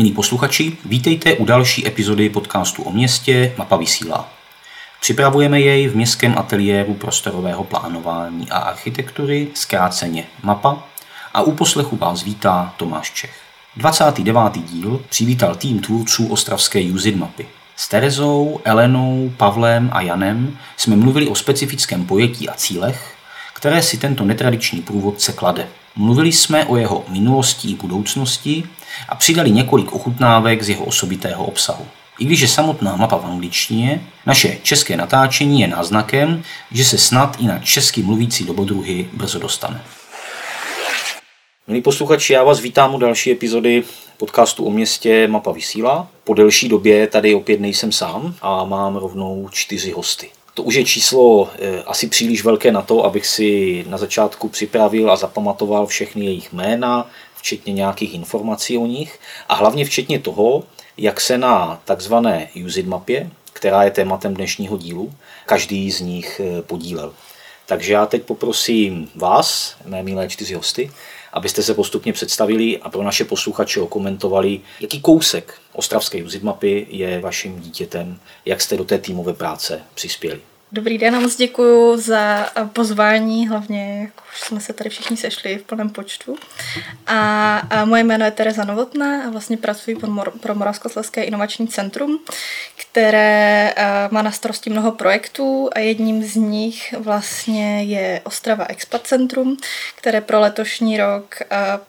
Milí posluchači, vítejte u další epizody podcastu o městě Mapa vysílá. Připravujeme jej v městském ateliéru prostorového plánování a architektury, zkráceně MAPA, a u poslechu vás vítá Tomáš Čech. 29. díl přivítal tým tvůrců ostravské Usit mapy. S Terezou, Elenou, Pavlem a Janem jsme mluvili o specifickém pojetí a cílech, které si tento netradiční průvodce klade. Mluvili jsme o jeho minulosti i budoucnosti a přidali několik ochutnávek z jeho osobitého obsahu. I když je samotná mapa v angličtině, naše české natáčení je náznakem, že se snad i na česky mluvící dobrodruhy brzo dostane. Milí posluchači, já vás vítám u další epizody podcastu o městě Mapa vysílá. Po delší době tady opět nejsem sám a mám rovnou čtyři hosty. To už je číslo eh, asi příliš velké na to, abych si na začátku připravil a zapamatoval všechny jejich jména, včetně nějakých informací o nich a hlavně včetně toho, jak se na takzvané USIT mapě, která je tématem dnešního dílu, každý z nich eh, podílel. Takže já teď poprosím vás, mé milé čtyři hosty, abyste se postupně představili a pro naše posluchače okomentovali, jaký kousek ostravské USIT mapy je vaším dítětem, jak jste do té týmové práce přispěli. Dobrý den moc děkuji za pozvání, hlavně jak už jsme se tady všichni sešli v plném počtu. A, a moje jméno je Tereza Novotná a vlastně pracuji pro, Mor- pro Moravskoslezské inovační centrum, které má na starosti mnoho projektů a jedním z nich vlastně je Ostrava Expat Centrum, které pro letošní rok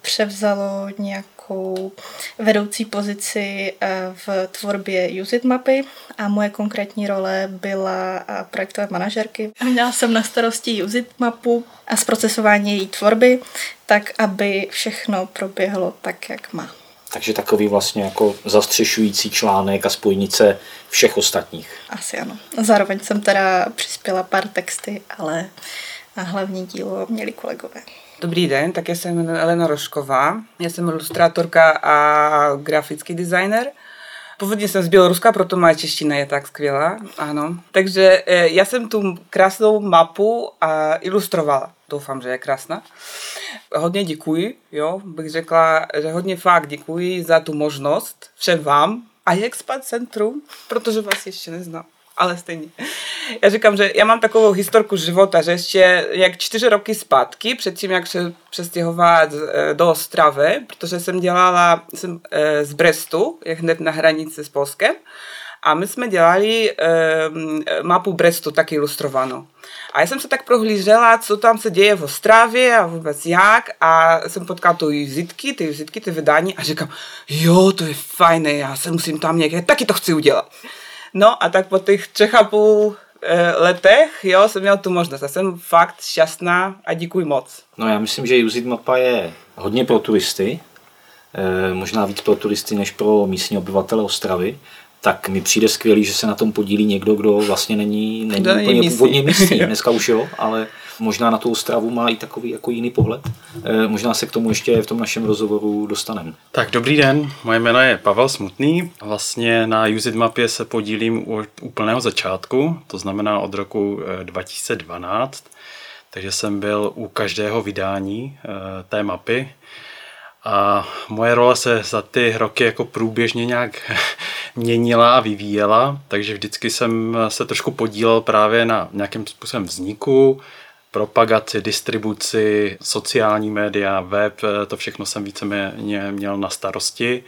převzalo nějak takovou vedoucí pozici eh, v tvorbě Usit mapy a moje konkrétní role byla eh, projektové manažerky. Měla jsem na starosti Usit mapu a zprocesování její tvorby, tak aby všechno proběhlo tak, jak má. Takže takový vlastně jako zastřešující článek a spojnice všech ostatních. Asi ano. Zároveň jsem teda přispěla pár texty, ale hlavní dílo měli kolegové. Dobrý den, tak já jsem Elena Rošková, já jsem ilustrátorka a grafický designer. Původně jsem z Běloruska, proto moje čeština je tak skvělá, ano. Takže e, já jsem tu krásnou mapu ilustrovala. Doufám, že je krásná. Hodně děkuji, jo, bych řekla, že hodně fakt děkuji za tu možnost všem vám a Expat Centrum, protože vás ještě neznám ale stejně. Já říkám, že já mám takovou historku života, že ještě jak čtyři roky zpátky, předtím jak se přestěhovat eh, do Ostravy, protože jsem dělala jsem, eh, z Brestu, jak hned na hranici s Polskem, a my jsme dělali um, mapu Brestu, tak ilustrovanou. A já jsem se tak prohlížela, co tam se děje v Ostravě a vůbec jak. A jsem potkala tu vizitky, ty vizitky, ty vydání a říkám, jo, to je fajné, já se musím tam někde, taky to chci udělat. No a tak po těch třech a půl e, letech, jo, jsem měl tu možnost. Já jsem fakt šťastná a děkuji moc. No já myslím, že Usit Mapa je hodně pro turisty, e, možná víc pro turisty než pro místní obyvatele Ostravy, tak mi přijde skvělý, že se na tom podílí někdo, kdo vlastně není, není úplně místní. původně místní. Dneska už jo, ale možná na tu Ostravu má i takový jako jiný pohled. E, možná se k tomu ještě v tom našem rozhovoru dostaneme. Tak dobrý den, moje jméno je Pavel Smutný. Vlastně na Usit Mapě se podílím u úplného začátku, to znamená od roku 2012. E, Takže jsem byl u každého vydání e, té mapy. A moje role se za ty roky jako průběžně nějak měnila a vyvíjela, takže vždycky jsem se trošku podílel právě na nějakém způsobem vzniku, propagaci, distribuci, sociální média, web, to všechno jsem víceméně měl na starosti.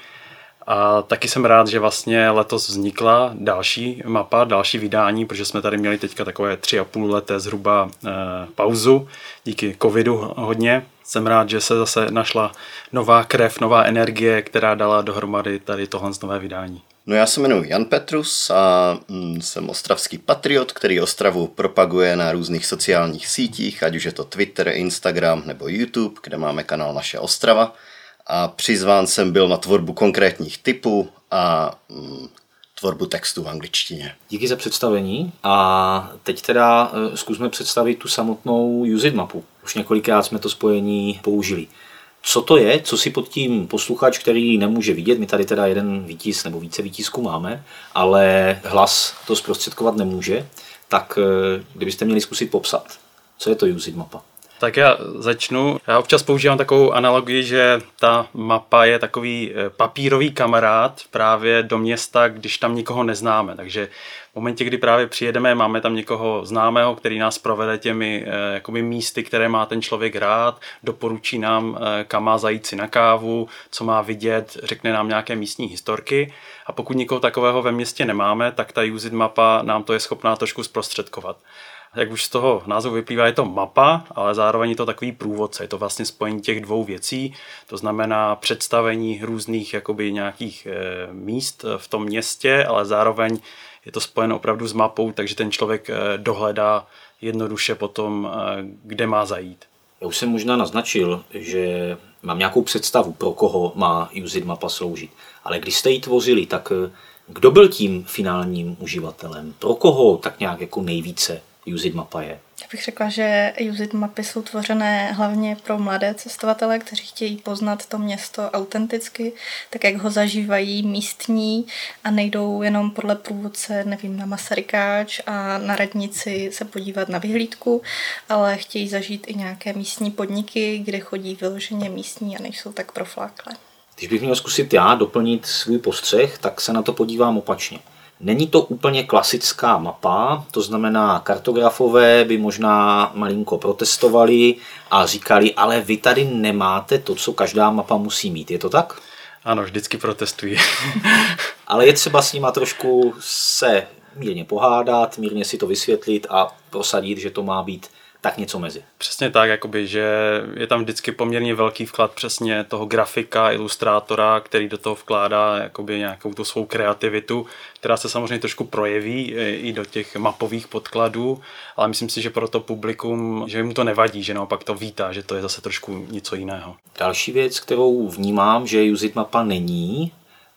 A taky jsem rád, že vlastně letos vznikla další mapa, další vydání, protože jsme tady měli teďka takové tři a půl leté zhruba e, pauzu, díky covidu hodně. Jsem rád, že se zase našla nová krev, nová energie, která dala dohromady tady tohle nové vydání. No já se jmenuji Jan Petrus a mm, jsem ostravský patriot, který Ostravu propaguje na různých sociálních sítích, ať už je to Twitter, Instagram nebo YouTube, kde máme kanál Naše Ostrava. A přizván jsem byl na tvorbu konkrétních typů a mm, tvorbu textu v angličtině. Díky za představení a teď teda eh, zkusme představit tu samotnou USIT mapu. Už několikrát jsme to spojení použili co to je, co si pod tím posluchač, který nemůže vidět, my tady teda jeden výtisk nebo více výtisků máme, ale hlas to zprostředkovat nemůže, tak eh, kdybyste měli zkusit popsat, co je to USIT mapa? Tak já začnu. Já občas používám takovou analogii, že ta mapa je takový eh, papírový kamarád právě do města, když tam nikoho neznáme. Takže v momentě, kdy právě přijedeme, máme tam někoho známého, který nás provede těmi eh, jakoby místy, které má ten člověk rád, doporučí nám, eh, kam má zajít si na kávu, co má vidět, řekne nám nějaké místní historky. A pokud nikoho takového ve městě nemáme, tak ta Use mapa nám to je schopná trošku zprostředkovat jak už z toho názvu vyplývá, je to mapa, ale zároveň je to takový průvodce. Je to vlastně spojení těch dvou věcí, to znamená představení různých jakoby nějakých e, míst v tom městě, ale zároveň je to spojeno opravdu s mapou, takže ten člověk e, dohledá jednoduše potom, kde má zajít. Já už jsem možná naznačil, že mám nějakou představu, pro koho má Usit mapa sloužit. Ale když jste ji tvořili, tak kdo byl tím finálním uživatelem? Pro koho tak nějak jako nejvíce Usit mapa je? Já bych řekla, že Usit mapy jsou tvořené hlavně pro mladé cestovatele, kteří chtějí poznat to město autenticky, tak jak ho zažívají místní a nejdou jenom podle průvodce, nevím, na Masarykáč a na radnici se podívat na vyhlídku, ale chtějí zažít i nějaké místní podniky, kde chodí vyloženě místní a nejsou tak profláklé. Když bych měl zkusit já doplnit svůj postřeh, tak se na to podívám opačně. Není to úplně klasická mapa, to znamená, kartografové by možná malinko protestovali a říkali, ale vy tady nemáte to, co každá mapa musí mít. Je to tak? Ano, vždycky protestují. ale je třeba s nima trošku se mírně pohádat, mírně si to vysvětlit a prosadit, že to má být tak něco mezi. Přesně tak, jakoby, že je tam vždycky poměrně velký vklad přesně toho grafika, ilustrátora, který do toho vkládá jakoby nějakou tu svou kreativitu, která se samozřejmě trošku projeví i do těch mapových podkladů, ale myslím si, že pro to publikum, že mu to nevadí, že naopak to vítá, že to je zase trošku něco jiného. Další věc, kterou vnímám, že Usit mapa není,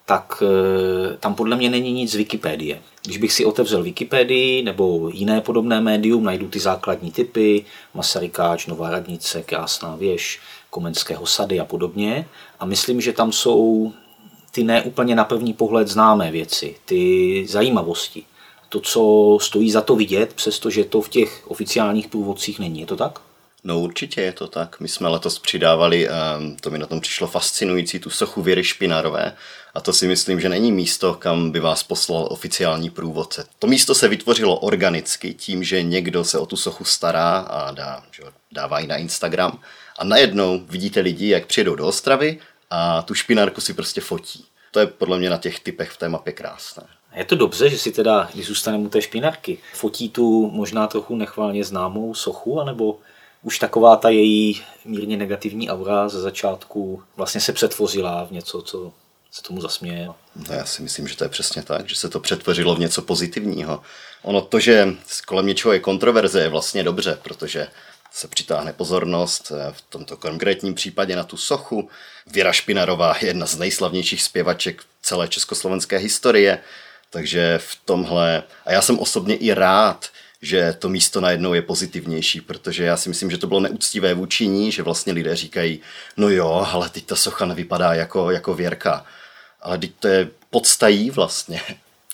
tak e, tam podle mě není nic z Wikipedie. Když bych si otevřel Wikipedii nebo jiné podobné médium, najdu ty základní typy, Masarykáč, Nová radnice, Krásná věž, Komenského sady a podobně. A myslím, že tam jsou ty neúplně na první pohled známé věci, ty zajímavosti. To, co stojí za to vidět, přestože to v těch oficiálních průvodcích není. Je to tak? No určitě je to tak. My jsme letos přidávali, ehm, to mi na tom přišlo fascinující, tu sochu Věry Špinarové. A to si myslím, že není místo, kam by vás poslal oficiální průvodce. To místo se vytvořilo organicky tím, že někdo se o tu sochu stará a dá, že dává ji na Instagram. A najednou vidíte lidi, jak přijedou do Ostravy a tu špinárku si prostě fotí. To je podle mě na těch typech v té mapě krásné. Je to dobře, že si teda, když zůstaneme u té špinárky, fotí tu možná trochu nechválně známou sochu, anebo už taková ta její mírně negativní aura ze začátku vlastně se přetvořila v něco, co se tomu zasměje. No já si myslím, že to je přesně tak, že se to přetvořilo v něco pozitivního. Ono to, že kolem něčeho je kontroverze, je vlastně dobře, protože se přitáhne pozornost v tomto konkrétním případě na tu sochu. Věra Špinarová je jedna z nejslavnějších zpěvaček celé československé historie, takže v tomhle, a já jsem osobně i rád, že to místo najednou je pozitivnější, protože já si myslím, že to bylo neúctivé vůči ní, že vlastně lidé říkají, no jo, ale teď ta socha nevypadá jako, jako věrka. Ale teď to je podstají vlastně.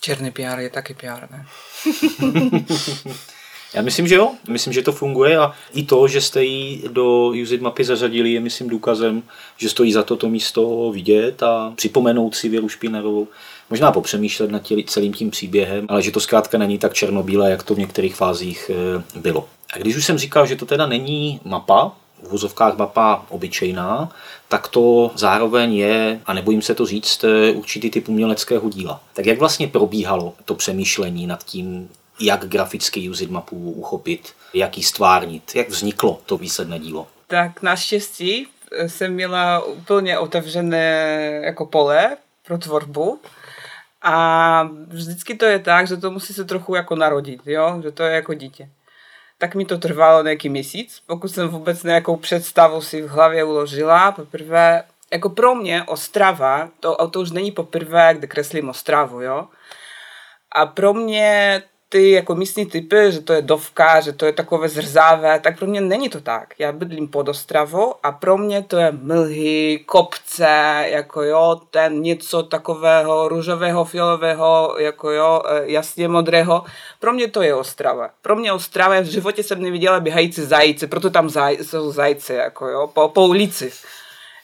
Černý PR je taky PR, ne? Já myslím, že jo. Myslím, že to funguje a i to, že jste ji do Usit mapy zařadili, je myslím důkazem, že stojí za to to místo vidět a připomenout si Věru Špinarovou možná popřemýšlet nad tě, celým tím příběhem, ale že to zkrátka není tak černobílé, jak to v některých fázích eh, bylo. A když už jsem říkal, že to teda není mapa, v vozovkách mapa obyčejná, tak to zároveň je, a nebojím se to říct, eh, určitý typ uměleckého díla. Tak jak vlastně probíhalo to přemýšlení nad tím, jak graficky usit mapu uchopit, jak ji stvárnit, jak vzniklo to výsledné dílo? Tak naštěstí jsem měla úplně otevřené jako pole pro tvorbu a vždycky to je tak, že to musí se trochu jako narodit, jo? že to je jako dítě. Tak mi to trvalo nějaký měsíc, pokud jsem vůbec nějakou představu si v hlavě uložila. Poprvé, jako pro mě Ostrava, to, to už není poprvé, kde kreslím Ostravu, jo. A pro mě ty jako místní typy, že to je dovka, že to je takové zrzavé, tak pro mě není to tak. Já bydlím pod Ostravou a pro mě to je mlhy, kopce, jako jo, ten něco takového růžového, fialového, jako jo, e, jasně modrého. Pro mě to je Ostrava. Pro mě Ostrava, v životě jsem neviděla běhající zajíce, proto tam zaj, jsou zajíce, jako jo, po, po ulici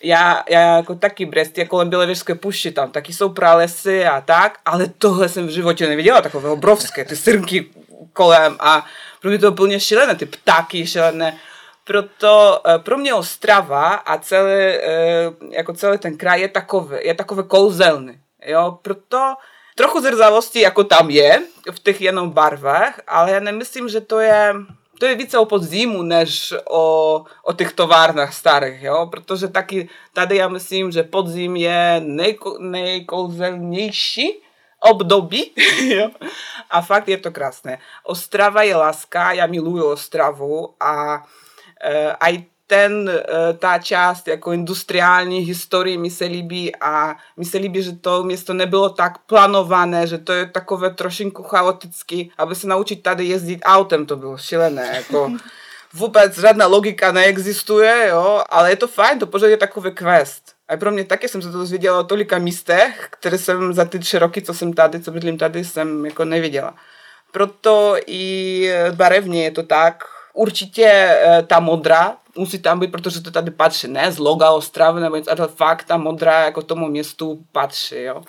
já, já jako taky Brest, jako kolem Bělevěřské pušti, tam taky jsou pralesy a tak, ale tohle jsem v životě neviděla, takové obrovské, ty srnky kolem a pro mě to úplně šílené, ty ptáky šílené. Proto eh, pro mě Ostrava a celý, eh, jako celý ten kraj je takový, je takový kouzelný. Jo? Proto trochu zrzavosti jako tam je, v těch jenom barvách, ale já nemyslím, že to je to je více o podzimu, než o, o těch továrnách starých, jo? protože taky tady já myslím, že podzim je nejko, nejkouzelnější období jo? a fakt je to krásné. Ostrava je láska, já miluju Ostravu a e, ten, eh, ta část jako industriální historie mi se líbí a mi se líbí, že to město nebylo tak plánované, že to je takové trošinku chaotický, aby se naučit tady jezdit autem, to bylo šilené, jako vůbec žádná logika neexistuje, jo, ale je to fajn, to pořád je takový quest. A pro mě taky jsem se to dozvěděla o tolika místech, které jsem za ty tři roky, co jsem tady, co bydlím tady, jsem jako neviděla. Proto i barevně je to tak. Určitě eh, ta modra, musí tam být, protože to tady patří, ne z loga Ostravy nebo něco, ale fakt ta modrá jako tomu městu patří, jo.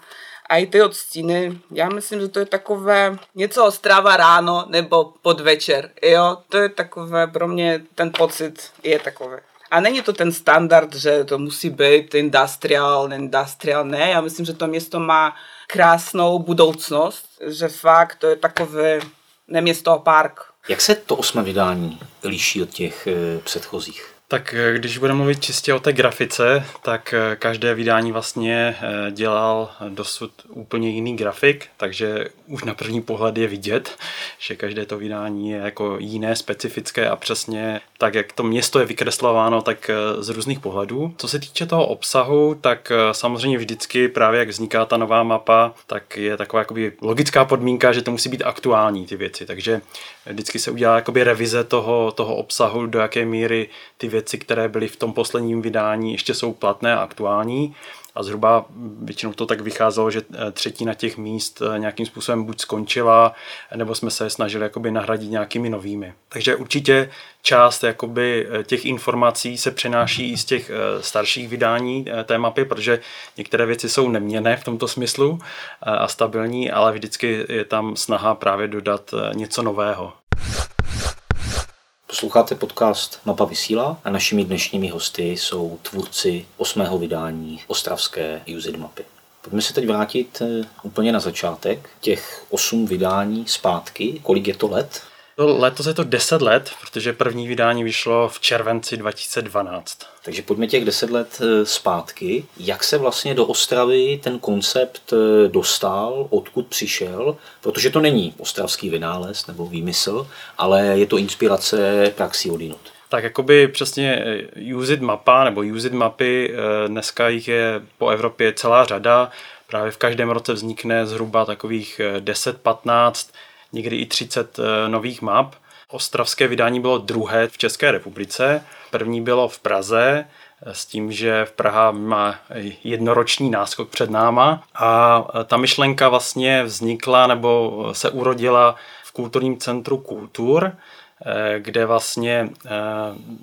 A i ty odstíny, já myslím, že to je takové něco Ostrava ráno nebo podvečer, jo. To je takové, pro mě ten pocit je takový. A není to ten standard, že to musí být industrial, industrial, ne. Já myslím, že to město má krásnou budoucnost, že fakt to je takové neměsto a park. Jak se to osmé vydání liší od těch eh, předchozích? Tak eh, když budeme mluvit čistě o té grafice, tak eh, každé vydání vlastně eh, dělal dosud úplně jiný grafik, takže už na první pohled je vidět, že každé to vydání je jako jiné, specifické a přesně tak, jak to město je vykreslováno, tak z různých pohledů. Co se týče toho obsahu, tak samozřejmě vždycky právě jak vzniká ta nová mapa, tak je taková jakoby logická podmínka, že to musí být aktuální ty věci, takže vždycky se udělá jakoby revize toho, toho obsahu, do jaké míry ty věci věci, které byly v tom posledním vydání, ještě jsou platné a aktuální. A zhruba většinou to tak vycházelo, že eh, třetina těch míst eh, nějakým způsobem buď skončila, nebo jsme se snažili jakoby nahradit nějakými novými. Takže určitě část jakoby eh, těch informací se přenáší i z těch starších vydání té mapy, protože některé věci jsou neměné v tomto smyslu a stabilní, ale vždycky je tam snaha právě dodat něco nového. Posloucháte podcast Mapa vysílá a našimi dnešními hosty jsou tvůrci osmého vydání ostravské Used mapy. Pojďme se teď vrátit eh, úplně na začátek, těch osm vydání zpátky. Kolik je to let? Letos je to 10 let, protože první vydání vyšlo v červenci 2012. Takže pojďme těch 10 let eh, zpátky. Jak se vlastně do Ostravy ten koncept eh, dostal, odkud přišel? Protože to není ostravský vynález nebo výmysl, ale je to inspirace praxi odinut. Tak jakoby přesně eh, Usit mapa nebo Usit mapy, dneska jich je po Evropě celá řada. Právě v každém roce vznikne zhruba takových 10-15 někdy i 30 eh, nových map. Ostravské vydání bylo druhé v České republice. První bylo v Praze, eh, s tím, že v Praha má jednoroční náskok před náma a eh, ta myšlenka vlastně vznikla nebo se urodila v kulturním centru kultur, kde vlastně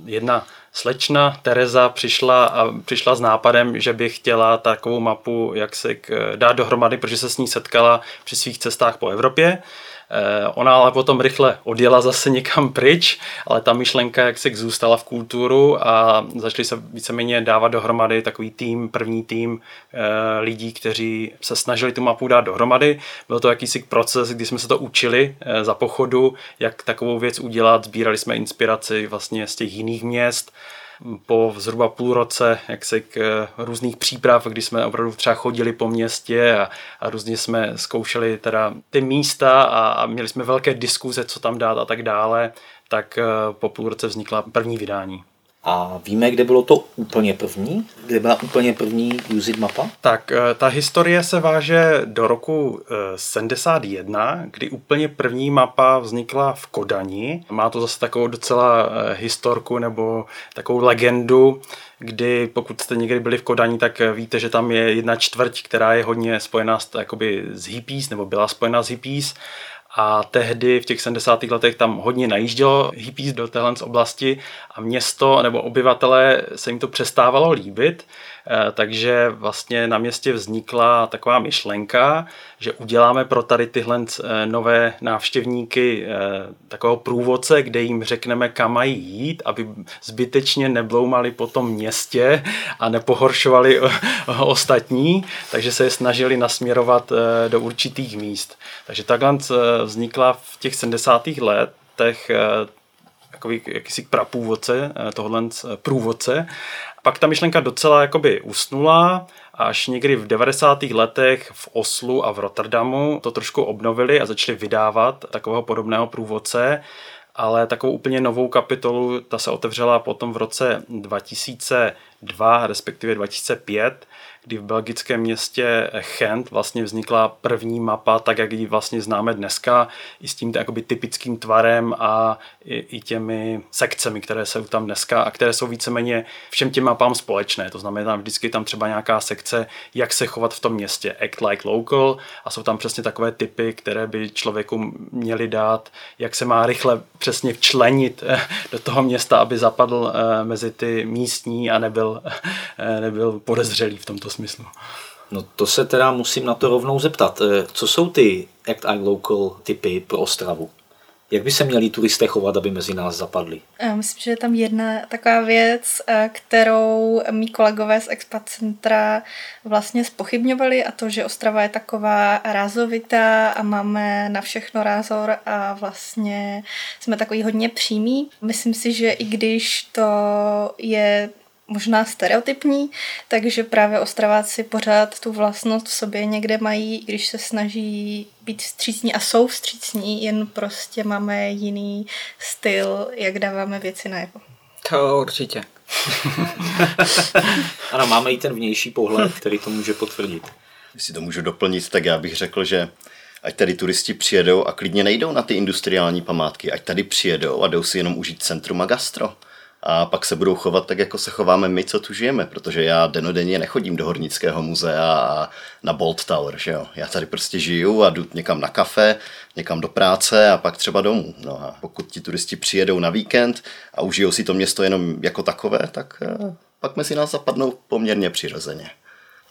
jedna slečna Tereza přišla a přišla s nápadem, že by chtěla takovou mapu jak se dát dohromady, protože se s ní setkala při svých cestách po Evropě. Eh, ona ale potom rychle odjela zase někam pryč, ale ta myšlenka jak se zůstala v kulturu a začali se víceméně dávat dohromady takový tým, první tým eh, lidí, kteří se snažili tu mapu dát dohromady. Byl to jakýsi proces, kdy jsme se to učili eh, za pochodu, jak takovou věc udělat. Sbírali jsme inspiraci vlastně z těch jiných měst po zhruba půl roce jak se k eh, různých příprav, kdy jsme opravdu třeba chodili po městě a, a různě jsme zkoušeli teda ty místa a, a měli jsme velké diskuze, co tam dát a tak dále, tak eh, po půl roce vznikla první vydání. A víme, kde bylo to úplně první? Kde byla úplně první Use mapa? Tak eh, ta historie se váže do roku 71, eh, kdy úplně první mapa vznikla v Kodani. Má to zase takovou docela eh, historku nebo takovou legendu, kdy pokud jste někdy byli v Kodani, tak víte, že tam je jedna čtvrť, která je hodně spojená s, jakoby, s hippies, nebo byla spojená s hippies a tehdy v těch 70. letech tam hodně najíždělo hippies do téhle oblasti a město nebo obyvatelé se jim to přestávalo líbit, takže vlastně na městě vznikla taková myšlenka, že uděláme pro tady tyhle eh, nové návštěvníky eh, takového průvodce, kde jim řekneme, kam mají jít, aby zbytečně nebloumali po tom městě a nepohoršovali ostatní, takže se je snažili nasměrovat do určitých míst. Takže takhle vznikla v těch 70. letech jakýsi prapůvodce, tohle průvodce pak ta myšlenka docela jakoby usnula, až někdy v 90. letech v Oslu a v Rotterdamu to trošku obnovili a začali vydávat takového podobného průvodce, ale takovou úplně novou kapitolu, ta se otevřela potom v roce 2002, respektive 2005, kdy v belgickém městě Chent vlastně vznikla první mapa, tak jak ji vlastně známe dneska, i s tím jakoby typickým tvarem a i, i těmi sekcemi, které jsou tam dneska a které jsou víceméně všem těm mapám společné. To znamená, vždycky tam třeba nějaká sekce, jak se chovat v tom městě, act like local a jsou tam přesně takové typy, které by člověku měli dát, jak se má rychle přesně včlenit eh, do toho města, aby zapadl eh, mezi ty místní a nebyl, eh, nebyl podezřelý v tomto smyslu. No to se teda musím na to rovnou zeptat. Eh, co jsou ty Act I Local typy pro Ostravu? Jak by se měli turisté chovat, aby mezi nás zapadli? Já myslím, že je tam jedna taková věc, eh, kterou mý kolegové z Expat Centra vlastně spochybňovali a to, že Ostrava je taková rázovitá a máme na všechno rázor a vlastně jsme takový hodně přímý. Myslím si, že i když to je možná stereotypní, takže právě Ostraváci pořád tu vlastnost v sobě někde mají, když se snaží být vstřícní a jsou vstřícní, jen prostě máme jiný styl, jak dáváme věci najevo. To určitě. ano, máme i ten vnější pohled, který to může potvrdit. Jestli to můžu doplnit, tak já bych řekl, že ať tady turisti přijedou a klidně nejdou na ty industriální památky, ať tady přijedou a jdou si jenom užít centrum a gastro a pak se budou chovat tak, jako se chováme my, co tu žijeme, protože já denodenně nechodím do Hornického muzea a na Bolt Tower, že jo. Já tady prostě žiju a jdu někam na kafe, někam do práce a pak třeba domů. No a pokud ti turisti přijedou na víkend a užijou si to město jenom jako takové, tak eh, pak mezi nás zapadnou poměrně přirozeně.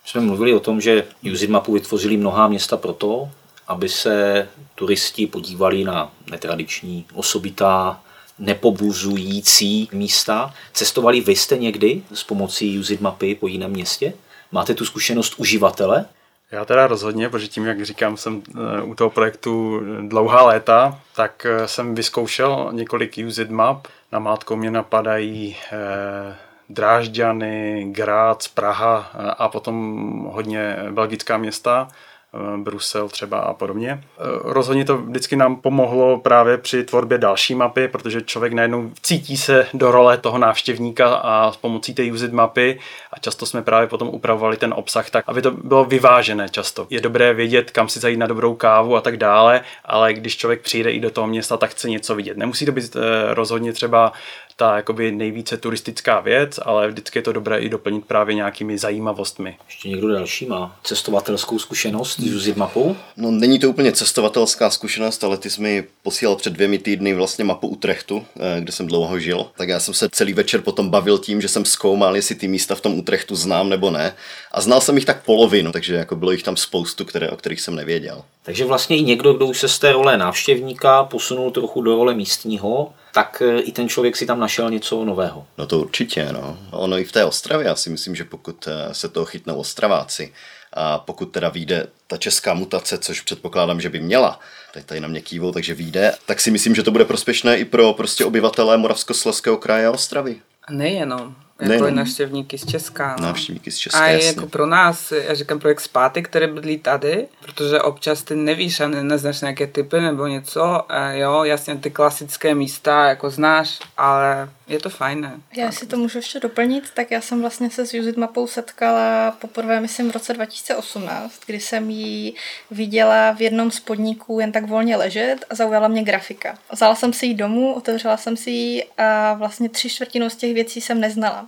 Jsme mluvili o tom, že Usit Mapu vytvořili mnohá města proto, aby se turisti podívali na netradiční, osobitá nepobuzující místa. Cestovali vy jste někdy s pomocí Usit mapy po jiném městě? Máte tu zkušenost uživatele? Já teda rozhodně, protože tím, jak říkám, jsem eh, u toho projektu dlouhá léta, tak eh, jsem vyzkoušel několik Usit map. Na mátko mě napadají eh, Drážďany, Grác, Praha a potom hodně belgická města. Eh, Brusel třeba a podobně. Eh, rozhodně to vždycky nám pomohlo právě při tvorbě další mapy, protože člověk najednou cítí se do role toho návštěvníka a s pomocí té Use mapy a často jsme právě potom upravovali ten obsah tak, aby to bylo vyvážené často. Je dobré vědět, kam si zajít na dobrou kávu a tak dále, ale když člověk přijde i do toho města, tak chce něco vidět. Nemusí to být eh, rozhodně třeba ta jakoby nejvíce turistická věc, ale vždycky je to dobré i doplnit právě nějakými zajímavostmi. Ještě někdo další má cestovatelskou zkušenost s Zip mapou? No není to úplně cestovatelská zkušenost, ale ty jsi mi posílal před dvěmi týdny vlastně mapu Utrechtu, eh, kde jsem dlouho žil. Tak já jsem se celý večer potom bavil tím, že jsem zkoumal, jestli ty místa v tom Utrechtu znám nebo ne. A znal jsem jich tak polovinu, takže jako bylo jich tam spoustu, které, o kterých jsem nevěděl. Takže vlastně i někdo, kdo už se z té role návštěvníka posunul trochu do role místního, tak e, i ten člověk si tam našel něco nového. No to určitě, no. Ono i v té Ostravě, já si myslím, že pokud e, se toho chytnou Ostraváci, a pokud teda vyjde ta česká mutace, což předpokládám, že by měla, teď tady na mě kývou, takže vyjde, tak si myslím, že to bude prospěšné i pro prostě obyvatele Moravskoslezského kraje a Ostravy. Nejenom jako návštěvníky z Česka. No. Návštěvníky z Česka, A jasně. jako pro nás, já říkám pro expáty, které bydlí tady, protože občas ty nevíš a neznáš nějaké typy nebo něco, jo, jasně ty klasické místa jako znáš, ale Je to fajné. Já si to můžu ještě doplnit, tak já jsem vlastně se s Usit mapou setkala poprvé, myslím, v roce 2018, kdy jsem ji viděla v jednom z podniků jen tak volně ležet a zaujala mě grafika. Vzala jsem si ji domů, otevřela jsem si ji a vlastně tři čtvrtinu z těch věcí jsem neznala.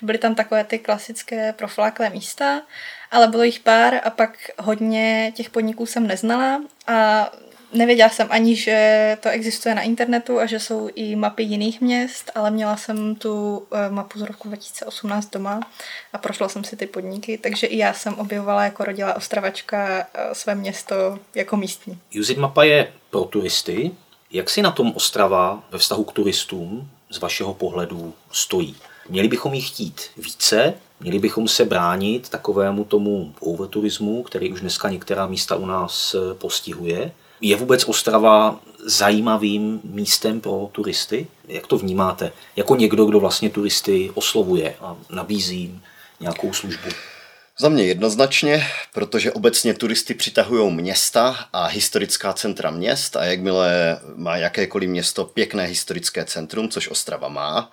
Že byly tam takové ty klasické profláklé místa, ale bylo jich pár a pak hodně těch podniků jsem neznala a Nevěděla jsem ani, že to existuje na internetu a že jsou i mapy jiných měst, ale měla jsem tu eh, mapu z roku 2018 doma a prošla jsem si ty podniky, takže i já jsem objevovala jako rodila Ostravačka eh, své město jako místní. Usit mapa je pro turisty. Jak si na tom Ostrava ve vztahu k turistům z vašeho pohledu stojí? Měli bychom jich chtít více, měli bychom se bránit takovému tomu overturismu, který už dneska některá místa u nás eh, postihuje. Je vůbec Ostrava zajímavým místem pro turisty? Jak to vnímáte? Jako někdo, kdo vlastně turisty oslovuje a nabízí nějakou službu? Za mě jednoznačně, protože obecně turisty přitahují města a historická centra měst a jakmile má jakékoliv město pěkné historické centrum, což Ostrava má,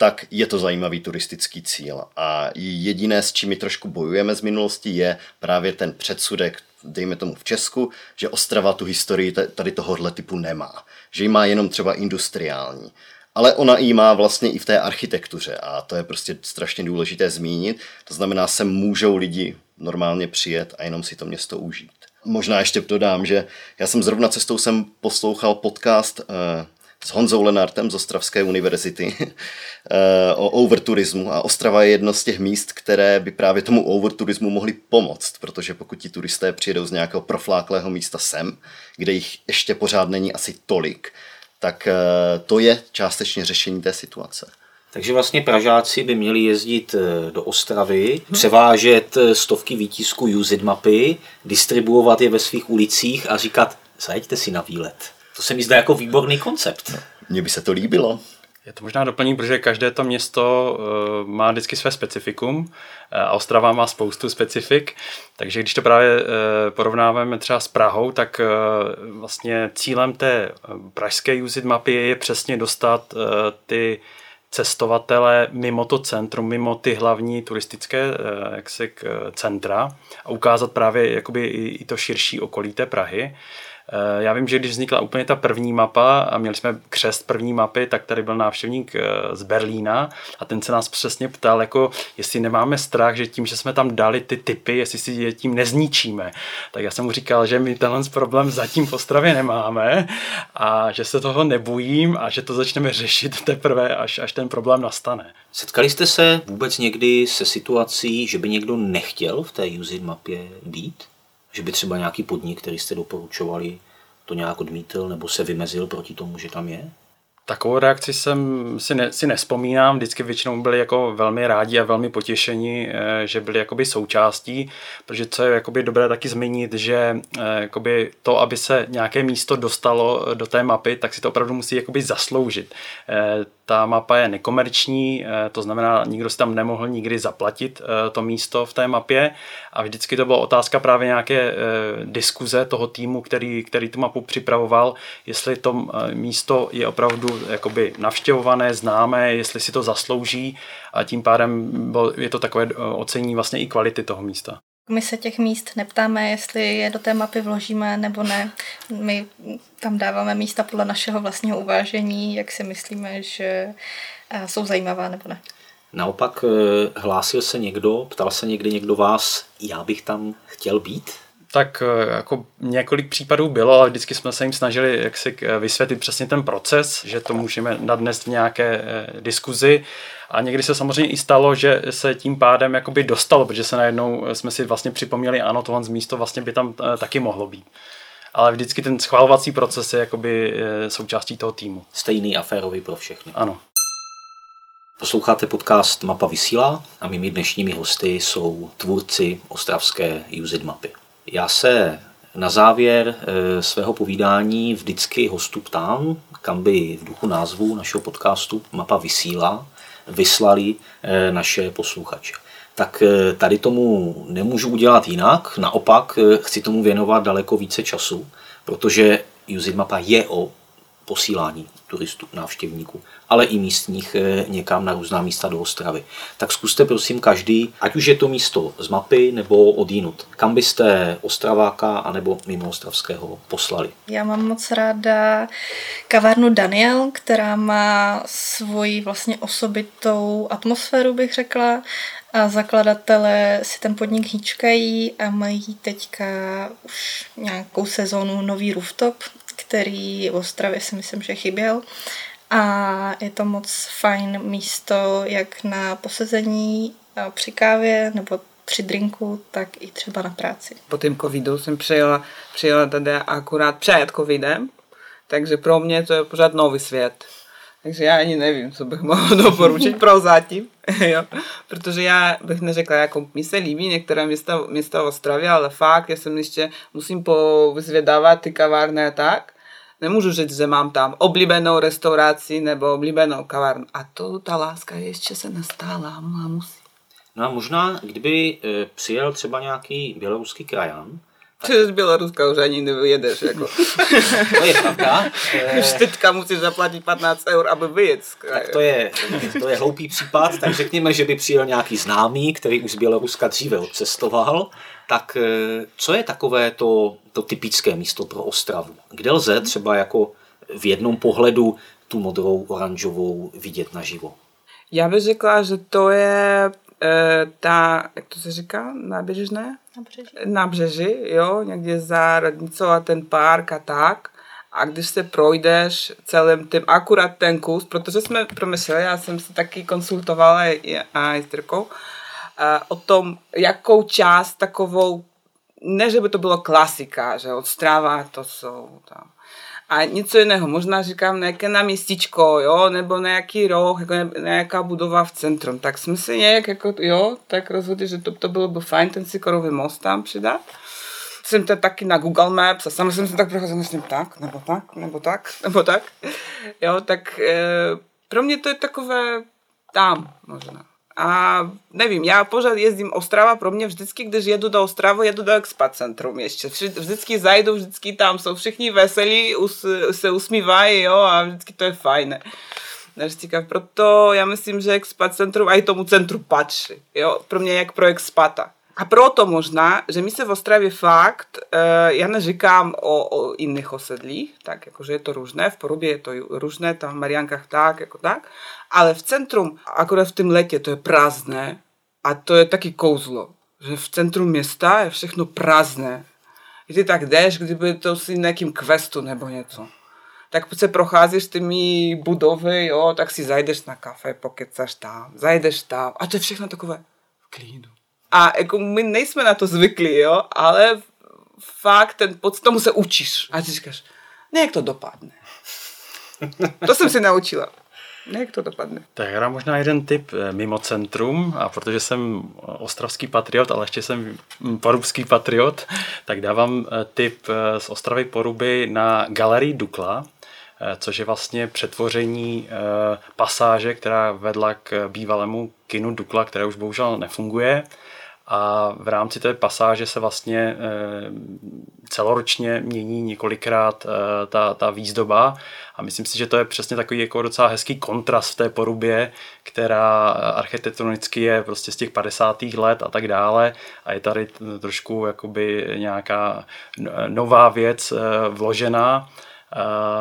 tak je to zajímavý turistický cíl. A jediné, s čím my trošku bojujeme z minulosti, je právě ten předsudek dejme tomu v Česku, že Ostrava tu historii tady tohohle typu nemá. Že ji má jenom třeba industriální. Ale ona ji má vlastně i v té architektuře a to je prostě strašně důležité zmínit. To znamená, sem můžou lidi normálně přijet a jenom si to město užít. Možná ještě dodám, že já jsem zrovna cestou jsem poslouchal podcast eh, s Honzou Lenartem z Ostravské univerzity eh, o overturismu a Ostrava je jedno z těch míst, které by právě tomu overturismu mohly pomoct, protože pokud ti turisté přijedou z nějakého profláklého místa sem, kde jich ještě pořád není asi tolik, tak eh, to je částečně řešení té situace. Takže vlastně Pražáci by měli jezdit eh, do Ostravy, převážet stovky výtisků Usit mapy, distribuovat je ve svých ulicích a říkat, zajeďte si na výlet. To se mi zdá jako výborný koncept. Mně by se to líbilo. Je to možná doplní, protože každé to město uh, má vždycky své specifikum eh, a Ostrava má spoustu specifik, takže když to právě uh, porovnáváme třeba s Prahou, tak vlastně cílem té pražské Usit mapy je přesně dostat ty cestovatele mimo to centrum, mimo ty hlavní turistické jaksi, centra a ukázat právě jakoby i to širší okolí té Prahy. Eh, já vím, že když vznikla úplně ta první mapa a měli jsme křest první mapy, tak tady byl návštěvník eh, z Berlína a ten se nás přesně ptal, jako jestli nemáme strach, že tím, že jsme tam dali ty typy, jestli si je tím nezničíme. Tak já jsem mu říkal, že my tenhle problém zatím v Ostravě nemáme a že se toho nebojím a že to začneme řešit teprve, až, až ten problém nastane. Setkali jste se vůbec někdy se situací, že by někdo nechtěl v té USID mapě být? Že by třeba nějaký podnik, který jste doporučovali, to nějak odmítl nebo se vymezil proti tomu, že tam je? Takovou reakci jsem si, ne, si nespomínám, vždycky většinou byli jako velmi rádi a velmi potěšení, eh, že byli jakoby součástí, protože co je jakoby dobré taky zmínit, že eh, jakoby to, aby se nějaké místo dostalo do té mapy, tak si to opravdu musí jakoby zasloužit. Eh, ta mapa je nekomerční, to znamená, nikdo si tam nemohl nikdy zaplatit to místo v té mapě a vždycky to byla otázka právě nějaké diskuze toho týmu, který, který tu mapu připravoval, jestli to místo je opravdu jakoby navštěvované, známé, jestli si to zaslouží a tím pádem je to takové eh, ocení vlastně i kvality toho místa. My se těch míst neptáme, jestli je do té mapy vložíme nebo ne. My tam dáváme místa podle našeho vlastního uvážení, jak si myslíme, že eh, jsou zajímavá nebo ne. Naopak eh, hlásil se někdo, ptal se někdy někdo vás, já bych tam chtěl být? Tak eh, jako několik případů bylo, ale vždycky jsme se jim snažili jak si vysvětlit přesně ten proces, že to můžeme nadnést v nějaké diskuzi. A někdy se samozřejmě i stalo, že se tím pádem jakoby dostalo, protože se najednou jsme si vlastně připomněli, ano, tohle z místo vlastně by tam taky mohlo být. Ale vždycky ten schvalovací proces je jakoby součástí toho týmu. Stejný aférový pro všechny. Ano. Posloucháte podcast Mapa vysílá a mými dnešními hosty jsou tvůrci ostravské UZID mapy. Já se na závěr eh, svého povídání vždycky hostu ptám, kam by v duchu názvu našeho podcastu Mapa vysílá vyslali eh, naše posluchače. Tak eh, tady tomu nemůžu udělat jinak, naopak chci tomu věnovat daleko více času, protože Usit Mapa je o posílání turistů, návštěvníků, ale i místních eh, někam na různá místa do Ostravy. Tak zkuste prosím každý, ať už je to místo z mapy nebo odínut, kam byste Ostraváka anebo mimo Ostravského poslali. Já mám moc ráda kavárnu Daniel, která má svoji vlastně osobitou atmosféru, bych řekla. A zakladatelé si ten podnik hýčkají a mají teďka už nějakou sezónu nový rooftop, který v Ostravě si myslím, že chyběl. A je to moc fajn místo, jak na posezení při kávě nebo při drinku, tak i třeba na práci. Po tým covidu jsem přijela, přijela tady akurát před covidem, takže pro mě to je pořád nový svět. Takže já ani nevím, co bych mohla doporučit pro zatím, jo. Protože já bych neřekla, jako mi se líbí některé města, města v Ostravě, ale fakt, já jsem ještě, musím pozvědávat ty kavárny a tak. Nemůžu říct, že mám tam oblíbenou restauraci nebo oblíbenou kavárnu. A to ta láska ještě se nestala a musí. No a možná, kdyby e, přijel třeba nějaký běloruský krajan, Přes Běloruska už ani nevyjedeš. Jako. to je pravda. Už teďka musíš zaplatit 15 eur, aby vyjet. Tak to je, to je hloupý případ, tak řekněme, že by přijel nějaký známý, který už z Běloruska dříve odcestoval, tak e, co je takové to, to typické místo pro Ostravu? Kde lze třeba jako v jednom pohledu tu modrou, oranžovou vidět naživo? Já bych řekla, že to je ta, jak to se říká, nábřežné? Nábřeží. Nábřeží, jo, někde za radnicou a ten park a tak. A když se projdeš celým tím, akurát ten kus, protože jsme promysleli, já jsem se taky konsultovala i, a i s Drkou, o tom, jakou část takovou, ne, že by to bylo klasika, že od Strava to jsou tam a něco jiného. Možná říkám nějaké náměstíčko, jo, nebo nějaký roh, jako nějaká budova v centrum. Tak jsme se nějak, jako, jo, tak rozhodli, že to, to bylo by fajn ten Sikorový most tam přidat. Jsem to taky na Google Maps a sama jsem se tak procházel, myslím tak, nebo tak, nebo tak, nebo tak. Jo, tak e, pro mě to je takové tam možná. A nevím, já pořád jezdím Ostrava, pro mě vždycky, když jedu do Ostravy, jedu do Expat Centrum ještě. Vždycky zajdu, vždycky tam jsou všichni veselí, us, se usmívají, jo, a vždycky to je fajné. Říkám, proto já myslím, že Expat Centrum i tomu centru patří, jo, pro mě jak pro expata. A proto možná, že mi se v Ostravě fakt, uh, já neříkám o, o jiných osedlích, tak jakože je to různé, v Porubě je to různé, tam v Mariankách tak, jako tak, ale v centrum, akorát v tom letě, to je prázdné a to je taky kouzlo, že v centru města je všechno prázdné. I ty tak jdeš, kdyby to si nějakým questu nebo něco. Tak se procházíš těmi budovy, jo, tak si zajdeš na kafe, pokecaš tam, zajdeš tam a to je všechno takové v klidu. A jako my nejsme na to zvyklí, jo, ale fakt ten pod tomu se učíš. A ty říkáš, ne, jak to dopadne. to jsem si naučila. Ne, jak to dopadne. Tak já možná jeden tip eh, mimo centrum a protože jsem ostravský patriot, ale ještě jsem porubský patriot, tak dávám eh, tip eh, z Ostravy Poruby na galerii Dukla, což je vlastně přetvoření pasáže, která vedla k bývalému kinu Dukla, které už bohužel nefunguje a v rámci té pasáže se vlastně eh, celoročně mění několikrát eh, ta, ta výzdoba a myslím si, že to je přesně takový jako docela hezký kontrast v té porubě, která architektonicky je prostě z těch 50. let a tak dále a je tady trošku jakoby nějaká nová věc eh, vložená.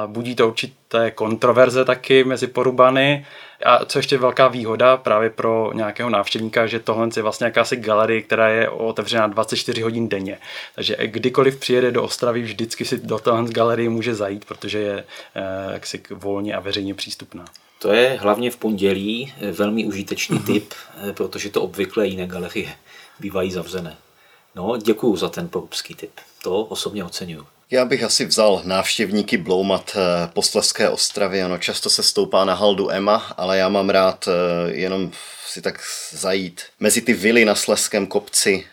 Budí to určité kontroverze taky mezi porubany, a co ještě velká výhoda právě pro nějakého návštěvníka, že tohle je vlastně jakási galerie, která je otevřená 24 hodin denně. Takže kdykoliv přijede do Ostravy, vždycky si do téhle galerie může zajít, protože je eh, jaksi volně a veřejně přístupná. To je hlavně v pondělí eh, velmi užitečný uh-huh. tip, eh, protože to obvykle jiné galerie bývají zavřené. No, děkuji za ten porubský tip. To osobně oceňuju. Já bych asi vzal návštěvníky Bloumat eh, po Slezské ostravě. Ano, často se stoupá na haldu Ema, ale já mám rád eh, jenom si tak zajít mezi ty vily na Sleském kopci,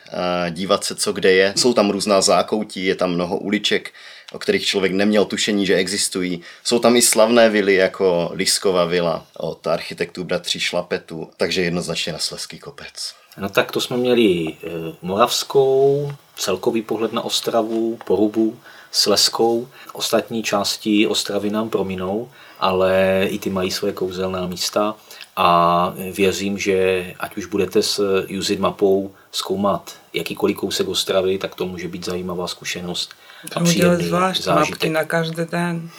dívat se, co kde je. Jsou tam různá zákoutí, je tam mnoho uliček, o kterých člověk neměl tušení, že existují. Jsou tam i slavné vily jako Liskova vila od architektů bratří Šlapetu, takže jednoznačně na Sleský kopec. No tak to jsme měli eh, moravskou, celkový pohled na Ostravu, Porubu, s Leskou. Ostatní části Ostravy nám prominou, ale i ty mají svoje kouzelná místa a věřím, že ať už budete s Usit mapou zkoumat jakýkoliv kousek Ostravy, tak to může být zajímavá zkušenost a příjemný zvlášť zážitek. mapky na každý den.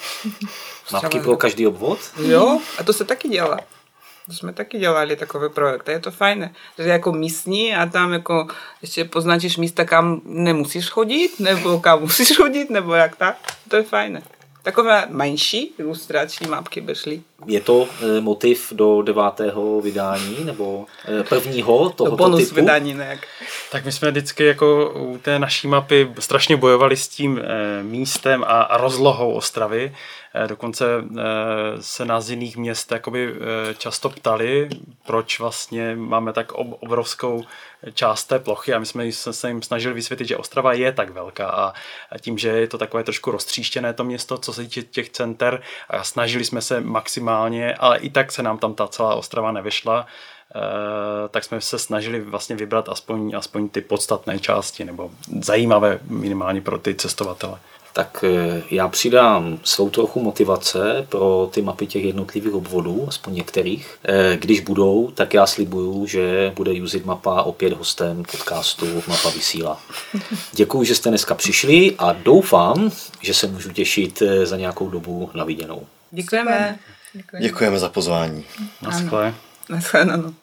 Mapky pro každý obvod? Jo, a to se taky dělá. To jsme taky dělali takové projekty, je to fajné. Že jako místní a tam jako ještě poznačíš místa, kam nemusíš chodit, nebo kam musíš chodit, nebo jak tak. To je fajné. Takové menší ilustrační mapky by šly. Je to eh, motiv do devátého vydání nebo eh, prvního To tohoto bonus typu? vydání nějak. Tak my jsme vždycky jako u té naší mapy strašně bojovali s tím eh, místem a, a rozlohou Ostravy. Dokonce se nás z jiných měst jakoby, často ptali, proč vlastně máme tak ob, obrovskou část té plochy a my jsme se, se jim snažili vysvětlit, že Ostrava je tak velká a, a tím, že je to takové trošku roztříštěné to město, co se týče těch center a snažili jsme se maximálně, ale i tak se nám tam ta celá Ostrava nevyšla, Eh, tak jsme se snažili vlastně vybrat aspoň, aspoň ty podstatné části, nebo zajímavé minimálně pro ty cestovatele. Tak eh, já přidám svou trochu motivace pro ty mapy těch jednotlivých obvodů, aspoň některých. Eh, Když budou, tak já slibuju, že bude Usit Mapa opět hostem podcastu Mapa vysílá. Děkuji, že jste dneska přišli a doufám, že se můžu těšit za nějakou dobu na viděnou. Děkujeme. Děkujeme za pozvání. Naschle. Naschledanou.